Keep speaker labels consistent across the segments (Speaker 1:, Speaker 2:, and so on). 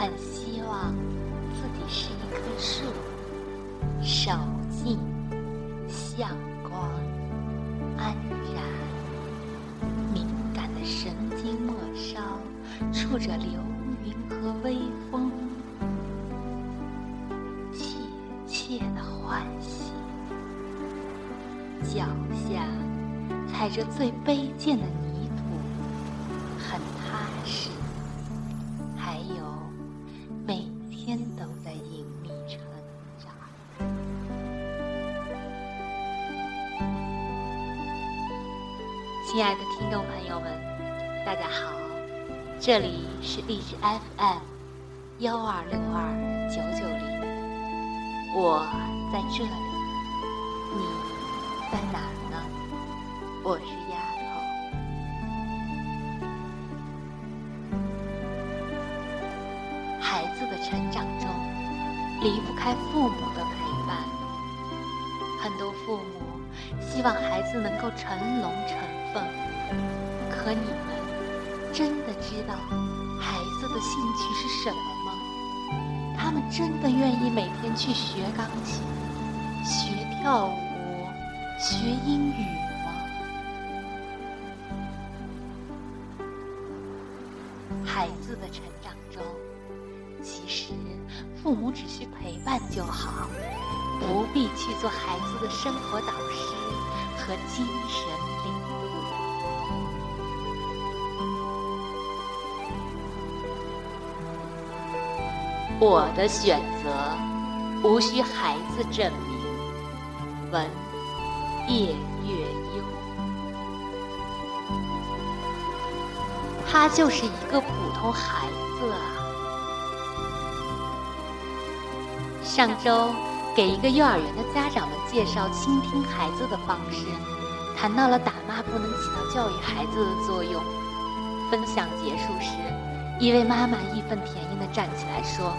Speaker 1: 很希望自己是一棵树，守静、向光、安然。敏感的神经末梢触着流云和微风，切切的欢喜。脚下踩着最卑贱的亲爱的听众朋友们，大家好，这里是荔枝 FM 幺二六二九九零，我在这里，你在哪呢？我是丫头。孩子的成长中，离不开父母的陪伴。很多父母希望孩子能够成龙成凤，可你们真的知道孩子的兴趣是什么吗？他们真的愿意每天去学钢琴、学跳舞、学英语吗？孩子的成长中，其实父母只需陪伴就好，不必去做孩子的生活导师和精神领路。我的选择无需孩子证明。文叶月优，他就是一个普通孩子啊。上周给一个幼儿园的家长们介绍倾听孩子的方式，谈到了打骂不能起到教育孩子的作用。分享结束时，一位妈妈义愤填膺地站起来说：“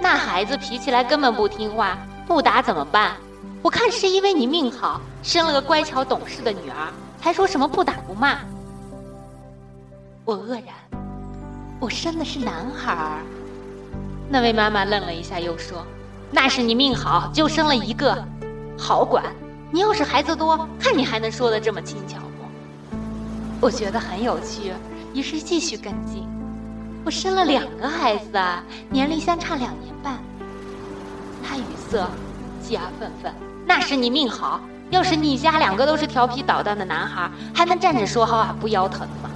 Speaker 1: 那孩子脾气来根本不听话，不打怎么办？我看是因为你命好，生了个乖巧懂事的女儿，才说什么不打不骂。”我愕然，我生的是男孩儿。那位妈妈愣了一下，又说：“那是你命好，就生了一个，好管。你要是孩子多，看你还能说的这么轻巧不？”我觉得很有趣，于是继续跟进。我生了两个孩子啊，年龄相差两年半。他语塞，继而愤愤：“那是你命好，要是你家两个都是调皮捣蛋的男孩，还能站着说话不腰疼吗？”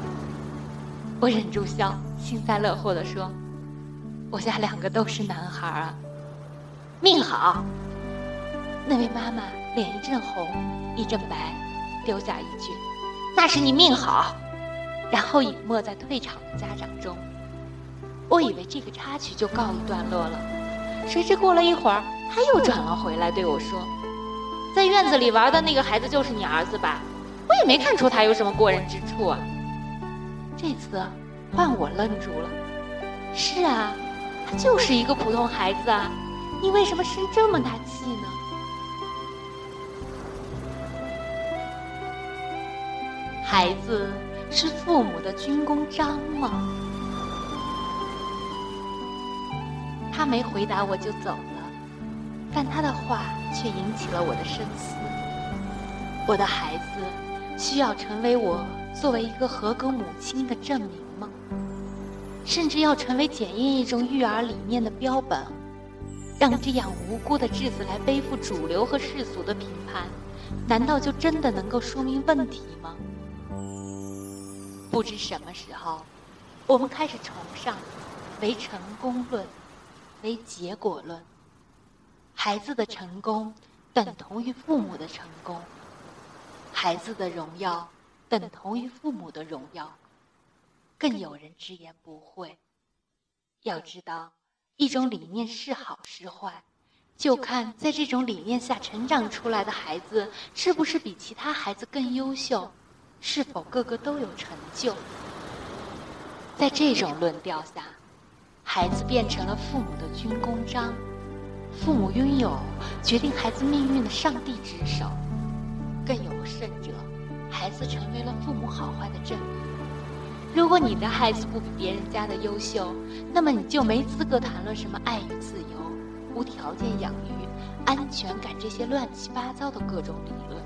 Speaker 1: 我忍住笑，幸灾乐祸地说。我家两个都是男孩啊，命好。那位妈妈脸一阵红，一阵白，丢下一句：“那是你命好。”然后隐没在退场的家长中。我以为这个插曲就告一段落了，谁知过了一会儿，他又转了回来，对我说：“在院子里玩的那个孩子就是你儿子吧？我也没看出他有什么过人之处啊。”这次换我愣住了。是啊。就是一个普通孩子啊，你为什么生这么大气呢？孩子是父母的军功章吗？他没回答我就走了，但他的话却引起了我的深思。我的孩子需要成为我作为一个合格母亲的证明？甚至要成为检验一种育儿理念的标本，让这样无辜的稚子来背负主流和世俗的评判，难道就真的能够说明问题吗？不知什么时候，我们开始崇尚为成功论，为结果论。孩子的成功等同于父母的成功，孩子的荣耀等同于父母的荣耀。更有人直言不讳。要知道，一种理念是好是坏，就看在这种理念下成长出来的孩子是不是比其他孩子更优秀，是否个个都有成就。在这种论调下，孩子变成了父母的军功章，父母拥有决定孩子命运的上帝之手。更有甚者，孩子成为了父母好坏的证明。如果你的孩子不比别人家的优秀，那么你就没资格谈论什么爱与自由、无条件养育、安全感这些乱七八糟的各种理论。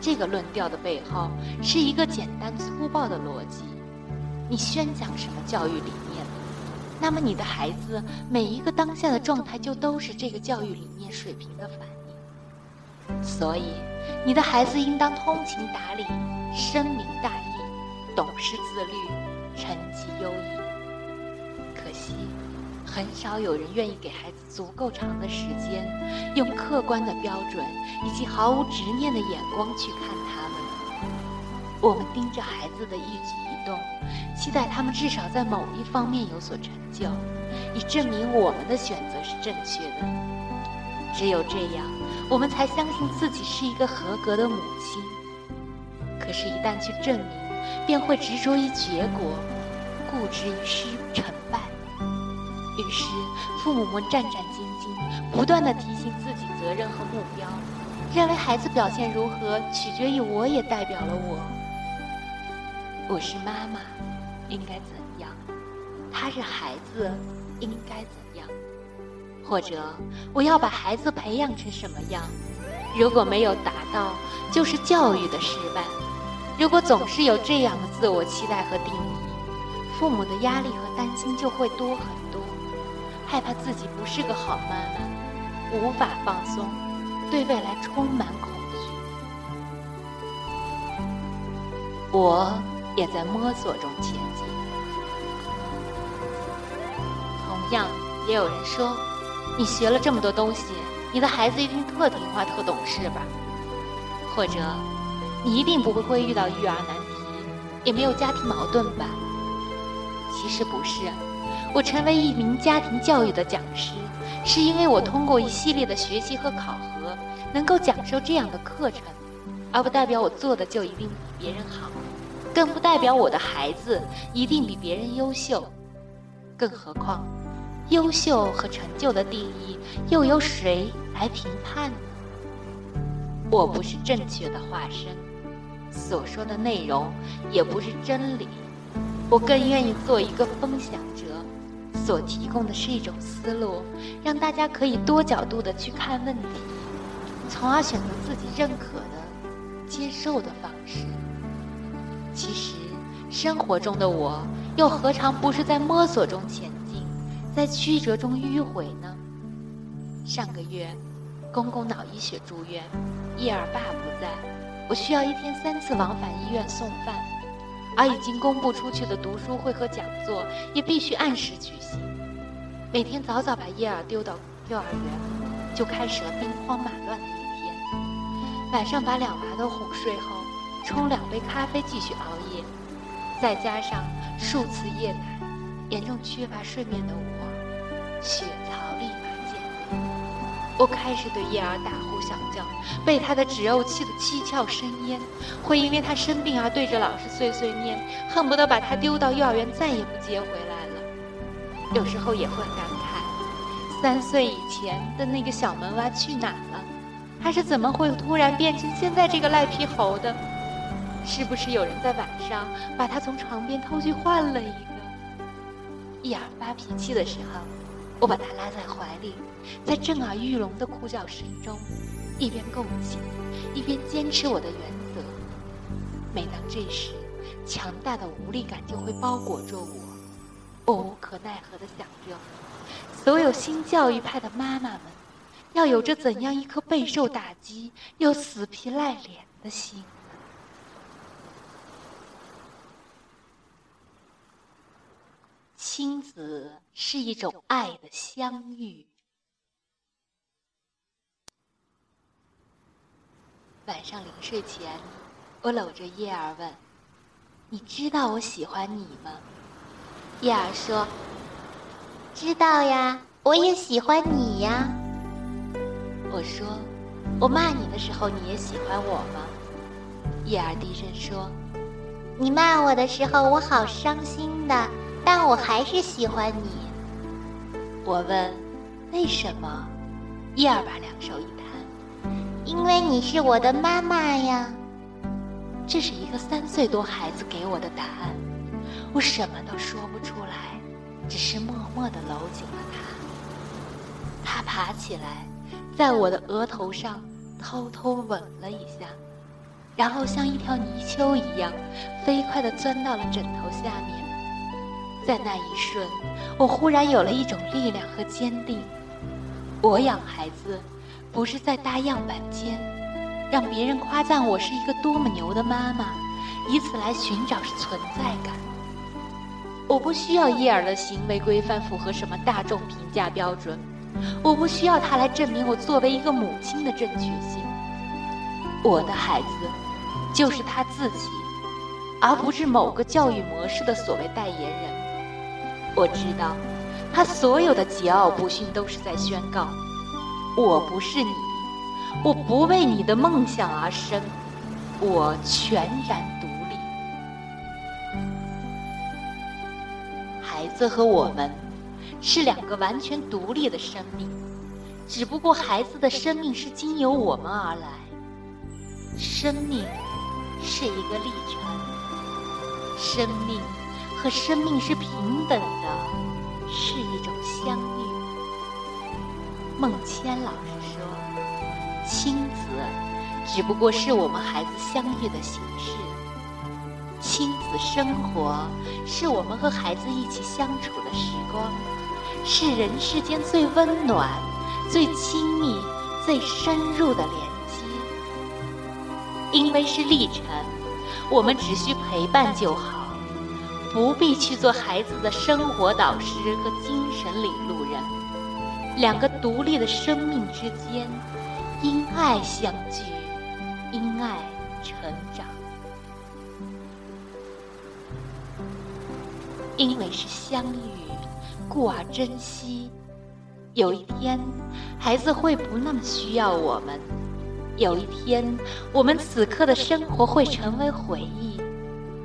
Speaker 1: 这个论调的背后是一个简单粗暴的逻辑：你宣讲什么教育理念，那么你的孩子每一个当下的状态就都是这个教育理念水平的反应。所以，你的孩子应当通情达理、深明大义。懂事自律，成绩优异。可惜，很少有人愿意给孩子足够长的时间，用客观的标准以及毫无执念的眼光去看他们。我们盯着孩子的一举一动，期待他们至少在某一方面有所成就，以证明我们的选择是正确的。只有这样，我们才相信自己是一个合格的母亲。可是，一旦去证明，便会执着于结果，固执于失成败。于是，父母们战战兢兢，不断地提醒自己责任和目标，认为孩子表现如何取决于我也代表了我。我是妈妈，应该怎样？他是孩子，应该怎样？或者，我要把孩子培养成什么样？如果没有达到，就是教育的失败。如果总是有这样的自我期待和定义，父母的压力和担心就会多很多，害怕自己不是个好妈妈，无法放松，对未来充满恐惧。我也在摸索中前进。同样，也有人说，你学了这么多东西，你的孩子一定特听话、特懂事吧？或者？你一定不会会遇到育儿难题，也没有家庭矛盾吧？其实不是，我成为一名家庭教育的讲师，是因为我通过一系列的学习和考核，能够讲授这样的课程，而不代表我做的就一定比别人好，更不代表我的孩子一定比别人优秀。更何况，优秀和成就的定义又由谁来评判呢？我不是正确的化身。所说的内容也不是真理，我更愿意做一个分享者，所提供的是一种思路，让大家可以多角度的去看问题，从而选择自己认可的、接受的方式。其实，生活中的我又何尝不是在摸索中前进，在曲折中迂回呢？上个月，公公脑溢血住院，叶儿爸不在。我需要一天三次往返医院送饭，而已经公布出去的读书会和讲座也必须按时举行。每天早早把叶儿丢到幼儿园，就开始了兵荒马乱的一天。晚上把两娃都哄睡后，冲两杯咖啡继续熬夜，再加上数次夜奶，严重缺乏睡眠的我，血槽立马减低。我开始对叶儿大想叫。被他的止呕气的七窍生烟，会因为他生病而对着老师碎碎念，恨不得把他丢到幼儿园再也不接回来了。有时候也会感慨，三岁以前的那个小门娃去哪了？他是怎么会突然变成现在这个赖皮猴的？是不是有人在晚上把他从床边偷去换了一个？一儿发脾气的时候，我把他拉在怀里，在震耳欲聋的哭叫声中。一边共情，一边坚持我的原则。每当这时，强大的无力感就会包裹着我，我无可奈何地想着：所有新教育派的妈妈们，要有着怎样一颗备受打击又死皮赖脸的心？亲子是一种爱的相遇。晚上临睡前，我搂着叶儿问：“你知道我喜欢你吗？”叶儿说：“
Speaker 2: 知道呀，我也喜欢你呀。”
Speaker 1: 我说：“我骂你的时候，你也喜欢我吗？”叶儿低声说：“
Speaker 2: 你骂我的时候，我好伤心的，但我还是喜欢你。”
Speaker 1: 我问：“为什么？”叶儿把两手一摊。
Speaker 2: 因为你是我的妈妈呀，
Speaker 1: 这是一个三岁多孩子给我的答案。我什么都说不出来，只是默默地搂紧了他。他爬起来，在我的额头上偷偷吻了一下，然后像一条泥鳅一样，飞快地钻到了枕头下面。在那一瞬，我忽然有了一种力量和坚定。我养孩子，不是在搭样板间，让别人夸赞我是一个多么牛的妈妈，以此来寻找存在感。我不需要叶儿的行为规范符合什么大众评价标准，我不需要他来证明我作为一个母亲的正确性。我的孩子，就是他自己，而不是某个教育模式的所谓代言人。我知道，他所有的桀骜不驯都是在宣告：我不是你，我不为你的梦想而生，我全然独立。孩子和我们是两个完全独立的生命，只不过孩子的生命是经由我们而来。生命是一个历程，生命和生命是平等的，是一种相遇。孟谦老师说：“亲子只不过是我们孩子相遇的形式。”亲子生活是我们和孩子一起相处的时光，是人世间最温暖、最亲密、最深入的连接。因为是历程，我们只需陪伴就好，不必去做孩子的生活导师和精神领路人。两个独立的生命之间，因爱相聚，因爱成长。因为是相遇，故而珍惜。有一天，孩子会不那么需要我们；有一天，我们此刻的生活会成为回忆。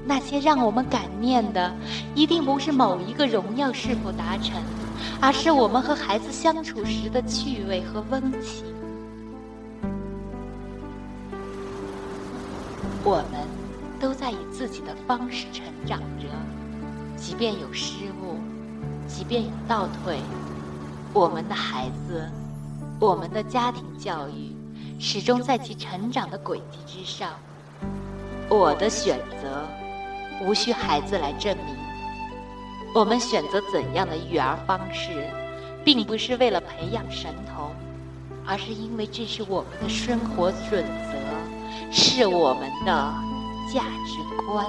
Speaker 1: 那些让我们感念的，一定不是某一个荣耀是否达成，而是我们和孩子相处时的趣味和温情。我们都在以自己的方式成长着。即便有失误，即便有倒退，我们的孩子，我们的家庭教育，始终在其成长的轨迹之上。我的选择，无需孩子来证明。我们选择怎样的育儿方式，并不是为了培养神童，而是因为这是我们的生活准则，是我们的价值观。